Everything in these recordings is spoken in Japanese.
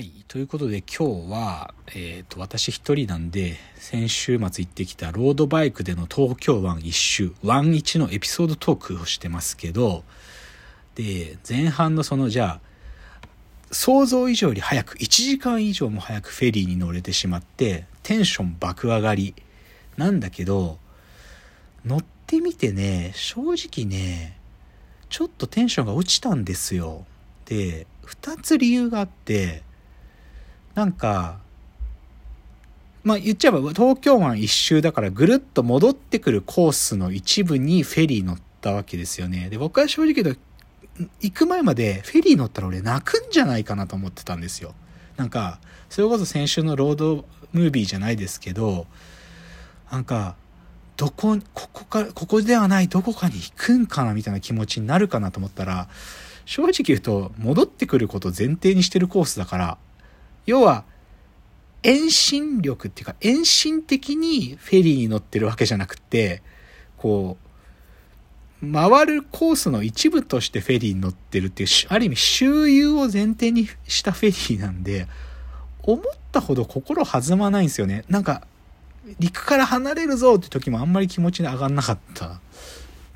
はい。ということで今日は、えっ、と、私一人なんで、先週末行ってきたロードバイクでの東京湾一周、湾一のエピソードトークをしてますけど、で、前半のその、じゃあ、想像以上より早く、1時間以上も早くフェリーに乗れてしまって、テンション爆上がり。なんだけど、乗ってみてね、正直ね、ちょっとテンションが落ちたんですよ。で、2つ理由があって、なんか、まあ言っちゃえば東京湾一周だからぐるっと戻ってくるコースの一部にフェリー乗ったわけですよね。で、僕は正直言うと、行く前までフェリー乗ったら俺泣くんじゃないかなと思ってたんですよ。なんか、それこそ先週のロードムービーじゃないですけど、なんか、どこ、ここから、ここではないどこかに行くんかなみたいな気持ちになるかなと思ったら、正直言うと戻ってくることを前提にしてるコースだから、要は、遠心力っていうか、遠心的にフェリーに乗ってるわけじゃなくて、こう、回るコースの一部としてフェリーに乗ってるっていう、ある意味周遊を前提にしたフェリーなんで、思ったほど心弾まないんですよね。なんか、陸から離れるぞって時もあんまり気持ちに上がんなかった。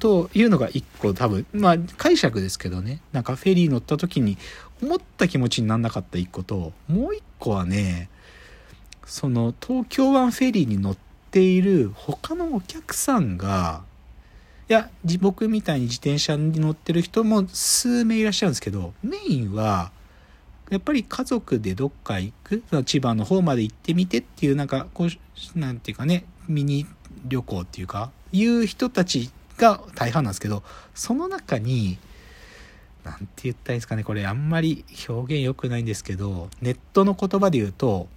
というのが一個多分、まあ解釈ですけどね。なんかフェリー乗った時に思った気持ちになんなかった一個と、もう一個はね、その東京湾フェリーに乗っている他のお客さんが、いや、僕みたいに自転車に乗ってる人も数名いらっしゃるんですけど、メインは、やっぱり家族でどっか行く、千葉の方まで行ってみてっていう、なんか、こう、なんていうかね、ミニ旅行っていうか、いう人たちが大半なんですけど、その中に、なんて言ったらいいですかね、これあんまり表現良くないんですけど、ネットの言葉で言うと、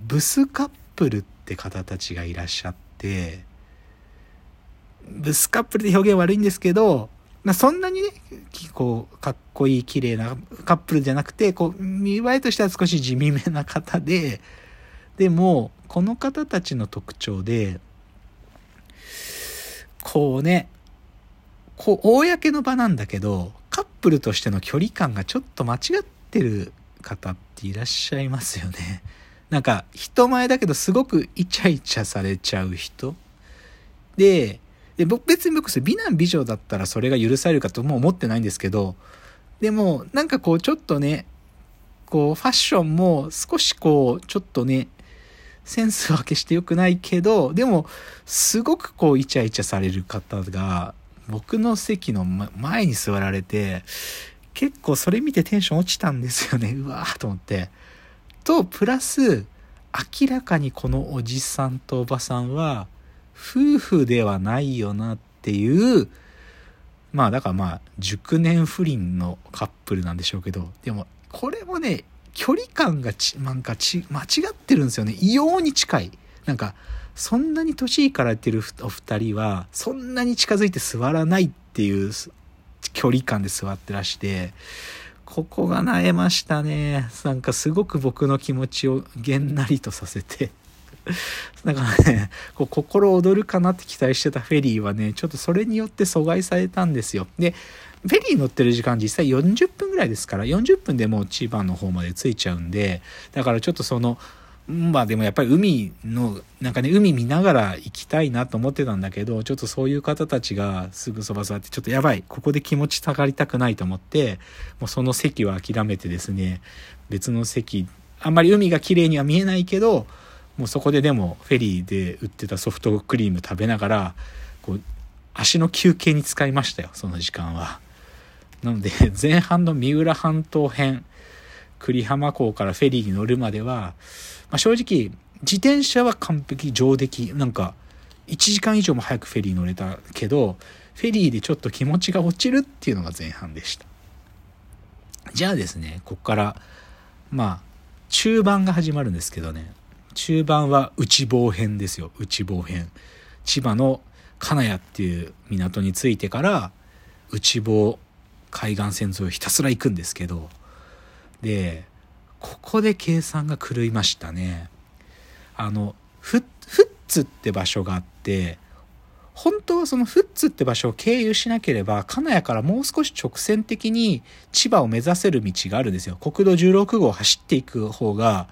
ブスカップルって方たちがいらっしゃって、ブスカップルって表現悪いんですけど、まあ、そんなにね、こう、かっこいい、綺麗なカップルじゃなくて、こう、見栄えとしては少し地味めな方で、でも、この方たちの特徴で、こうね、こう、公の場なんだけど、カップルとしての距離感がちょっと間違ってる方っていらっしゃいますよね。なんか、人前だけどすごくイチャイチャされちゃう人。で、で僕別に僕美男美女だったらそれが許されるかとも思ってないんですけど、でもなんかこうちょっとね、こうファッションも少しこうちょっとね、センスは決して良くないけど、でもすごくこうイチャイチャされる方が僕の席の前に座られて、結構それ見てテンション落ちたんですよね。うわーと思って。と、プラス、明らかにこのおじさんとおばさんは、夫婦ではないよなっていう、まあだからまあ、熟年不倫のカップルなんでしょうけど、でも、これもね、距離感がち、なんかち、間違ってるんですよね。異様に近い。なんか、そんなに年いからやってるお二人は、そんなに近づいて座らないっていう距離感で座ってらして、ここが萎えましたね。なんかすごく僕の気持ちをげんなりとさせて。だかね、こう心躍るかなって期待してたフェリーはね、ちょっとそれによって阻害されたんですよ。で、フェリー乗ってる時間実際40分ぐらいですから、40分でもう千葉の方まで着いちゃうんで、だからちょっとその、まあでもやっぱり海の、なんかね、海見ながら行きたいなと思ってたんだけど、ちょっとそういう方たちがすぐそば座って、ちょっとやばい、ここで気持ち下がりたくないと思って、もうその席は諦めてですね、別の席、あんまり海が綺麗には見えないけど、もうそこででもフェリーで売ってたソフトクリーム食べながら、こう、足の休憩に使いましたよ、その時間は。なので、前半の三浦半島編、栗浜港からフェリーに乗るまでは、まあ、正直、自転車は完璧上出来。なんか、1時間以上も早くフェリー乗れたけど、フェリーでちょっと気持ちが落ちるっていうのが前半でした。じゃあですね、ここから、まあ、中盤が始まるんですけどね、中盤は内房編ですよ、内房編。千葉の金谷っていう港に着いてから、内房海岸線沿いをひたすら行くんですけど、で、ここで計算が狂いましたね。あの、フッツって場所があって、本当はその富津って場所を経由しなければ、金谷からもう少し直線的に千葉を目指せる道があるんですよ。国道16号を走っていく方が、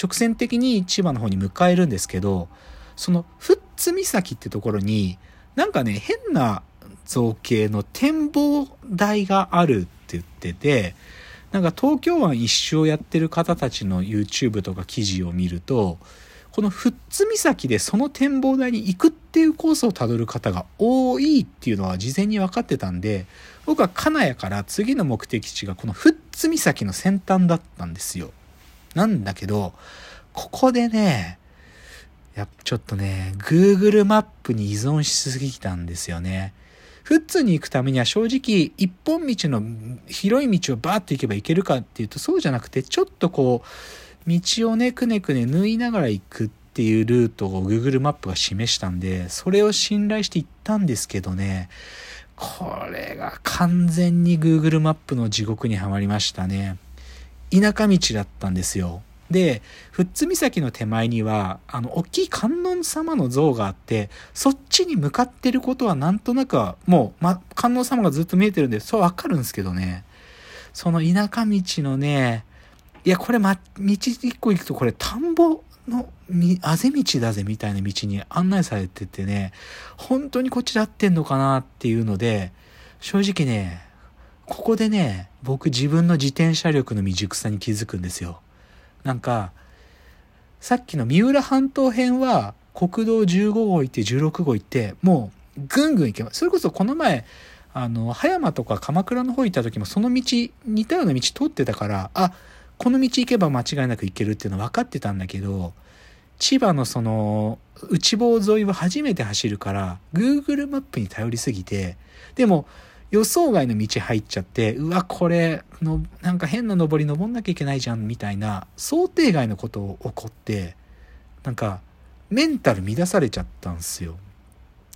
直線的に千葉の方に向かえるんですけど、その富津岬ってところに、なんかね、変な造形の展望台があるって言ってて、なんか東京湾一周をやってる方たちの YouTube とか記事を見ると、この富津岬でその展望台に行くっていうコースをたどる方が多いっていうのは事前に分かってたんで、僕は金谷から次の目的地がこの富津岬の先端だったんですよ。なんだけど、ここでね、やっぱちょっとね、Google マップに依存しすぎたんですよね。富津に行くためには正直一本道の広い道をバーッと行けば行けるかっていうとそうじゃなくてちょっとこう道をね、くねくね縫いながら行くっていうルートを Google マップが示したんで、それを信頼して行ったんですけどね、これが完全に Google マップの地獄にはまりましたね。田舎道だったんですよ。で、富津岬の手前には、あの、大きい観音様の像があって、そっちに向かってることはなんとなくは、もう、ま、観音様がずっと見えてるんで、そうわかるんですけどね。その田舎道のね、いや、これ、ま、道一個行くとこれ田んぼのあぜ道だぜみたいな道に案内されててね、本当にこっちで合ってんのかなっていうので、正直ね、ここでね、僕自分の自転車力の未熟さに気づくんですよ。なんか、さっきの三浦半島編は国道15号行って16号行って、もうぐんぐん行けます。それこそこの前、あの、葉山とか鎌倉の方行った時もその道、似たような道通ってたから、あ、この道行けば間違いなく行けるっていうのは分かってたんだけど、千葉のその内房沿いは初めて走るから、Google マップに頼りすぎて、でも予想外の道入っちゃって、うわ、これの、なんか変な登り登んなきゃいけないじゃん、みたいな、想定外のことを起こって、なんか、メンタル乱されちゃったんすよ。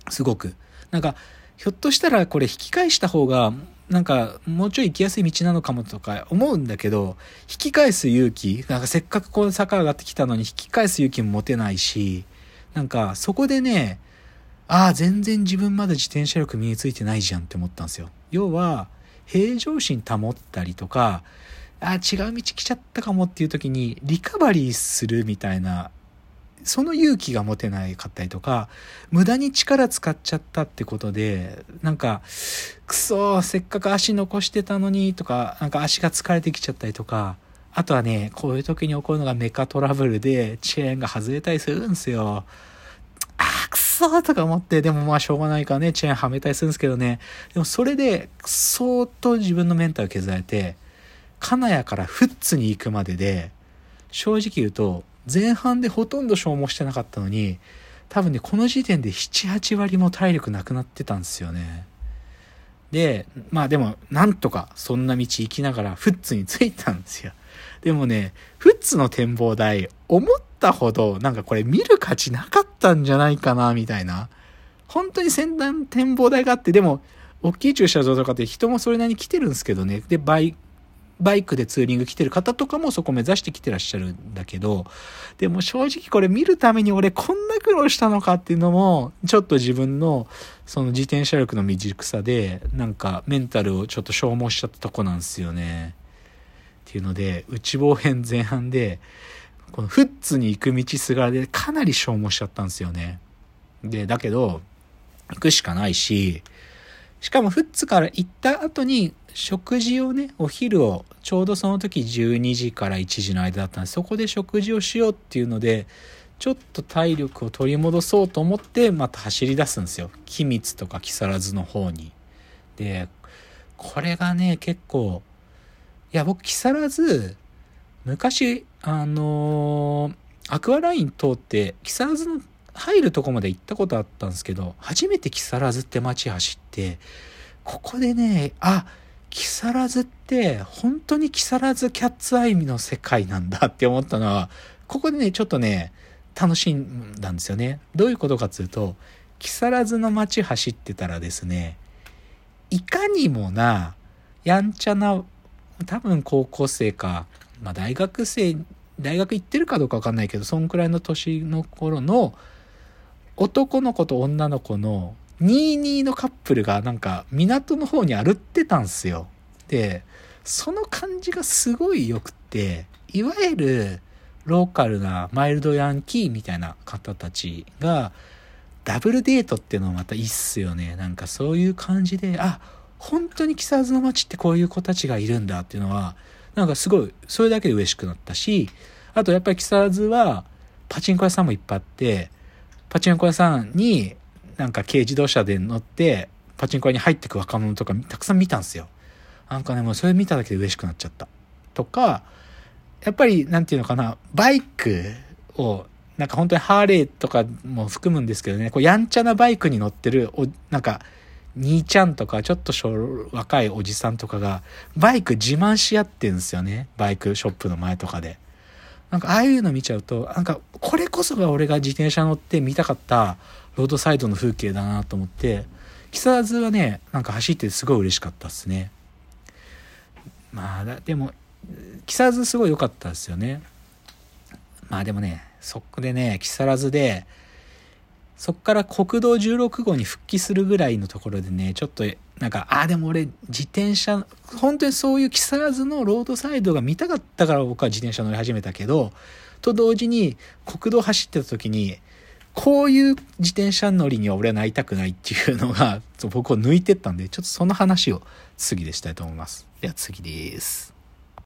すごく。なんか、ひょっとしたらこれ引き返した方がなんか、もうちょい行きやすい道なのかもとか思うんだけど、引き返す勇気、なんかせっかくこう坂上がってきたのに引き返す勇気も持てないし、なんかそこでね、ああ、全然自分まだ自転車力身についてないじゃんって思ったんですよ。要は、平常心保ったりとか、ああ、違う道来ちゃったかもっていう時にリカバリーするみたいなその勇気が持てないかったりとか、無駄に力使っちゃったってことで、なんか、くそせっかく足残してたのにとか、なんか足が疲れてきちゃったりとか、あとはね、こういう時に起こるのがメカトラブルで、チェーンが外れたりするんですよ。そーとか思って、でもまあしょうがないからね、チェーンはめたりするんですけどね。でもそれで、相当自分のメンタル削られて、金谷から富津に行くまでで、正直言うと、前半でほとんど消耗してなかったのに、多分ね、この時点で7、8割も体力なくなってたんですよね。で、まあでも、なんとかそんな道行きながら、フッツに着いたんですよ。でもね、フッツの展望台、思ったほど、なんかこれ見る価値なかったんじゃないかな、みたいな。本当に先端展望台があって、でも、大きい駐車場とかって人もそれなりに来てるんですけどね。で、バイバイクでツーリング来てる方とかもそこ目指して来てらっしゃるんだけど、でも正直これ見るために俺こんな苦労したのかっていうのも、ちょっと自分のその自転車力の未熟さで、なんかメンタルをちょっと消耗しちゃったとこなんですよね。っていうので、内房編前半で、このフッツに行く道すがらでかなり消耗しちゃったんですよね。で、だけど、行くしかないし、しかもフッツから行った後に食事をね、お昼を、ちょうどその時12時から1時の間だったんで、そこで食事をしようっていうので、ちょっと体力を取り戻そうと思って、また走り出すんですよ。君津とか木更津の方に。で、これがね、結構、いや、僕、木更津、昔、あのー、アクアライン通って、木更津の入るとこまで行ったことあったんですけど、初めて木更津って街走って、ここでね、あ、木更津って本当に木更津キャッツアイミの世界なんだって思ったのは、ここでね、ちょっとね、楽しんだんですよね。どういうことかっていうと、木更津の街走ってたらですね、いかにもな、やんちゃな、多分高校生か、まあ大学生、大学行ってるかどうかわかんないけど、そんくらいの年の頃の男の子と女の子の22のカップルがなんか港の方に歩ってたんすよ。で、その感じがすごい良くて、いわゆるローカルなマイルドヤンキーみたいな方たちが、ダブルデートっていうのもまたいいっすよね。なんかそういう感じで、あ、本当に木更津の街ってこういう子たちがいるんだっていうのは、なんかすごい、それだけで嬉しくなったし、あとやっぱり木更津は、パチンコ屋さんもいっぱいあって、パチンコ屋さんになんか軽自動車で乗って、パチンコ屋に入ってく若者とかたくさん見たんですよ。なんかね、もうそれ見ただけで嬉しくなっちゃった。とか、やっぱり、なんていうのかな、バイクを、なんか本当にハーレーとかも含むんですけどね、こうやんちゃなバイクに乗ってる、お、なんか、兄ちゃんとか、ちょっと若いおじさんとかが、バイク自慢し合ってんすよね。バイクショップの前とかで。なんか、ああいうの見ちゃうと、なんか、これこそが俺が自転車乗って見たかったロードサイドの風景だなと思って、木更津はね、なんか走ってすごい嬉しかったっすね。まあ、でも、木更津すごい良かったですよね。まあでもね、そこでね、木更津で、そっから国道16号に復帰するぐらいのところでね、ちょっと、なんか、ああ、でも俺、自転車、本当にそういう木更津のロードサイドが見たかったから僕は自転車乗り始めたけど、と同時に国道走ってた時に、こういう自転車乗りには俺はなりたくないっていうのが、僕を抜いてったんで、ちょっとその話を次でしたいと思います。では次です。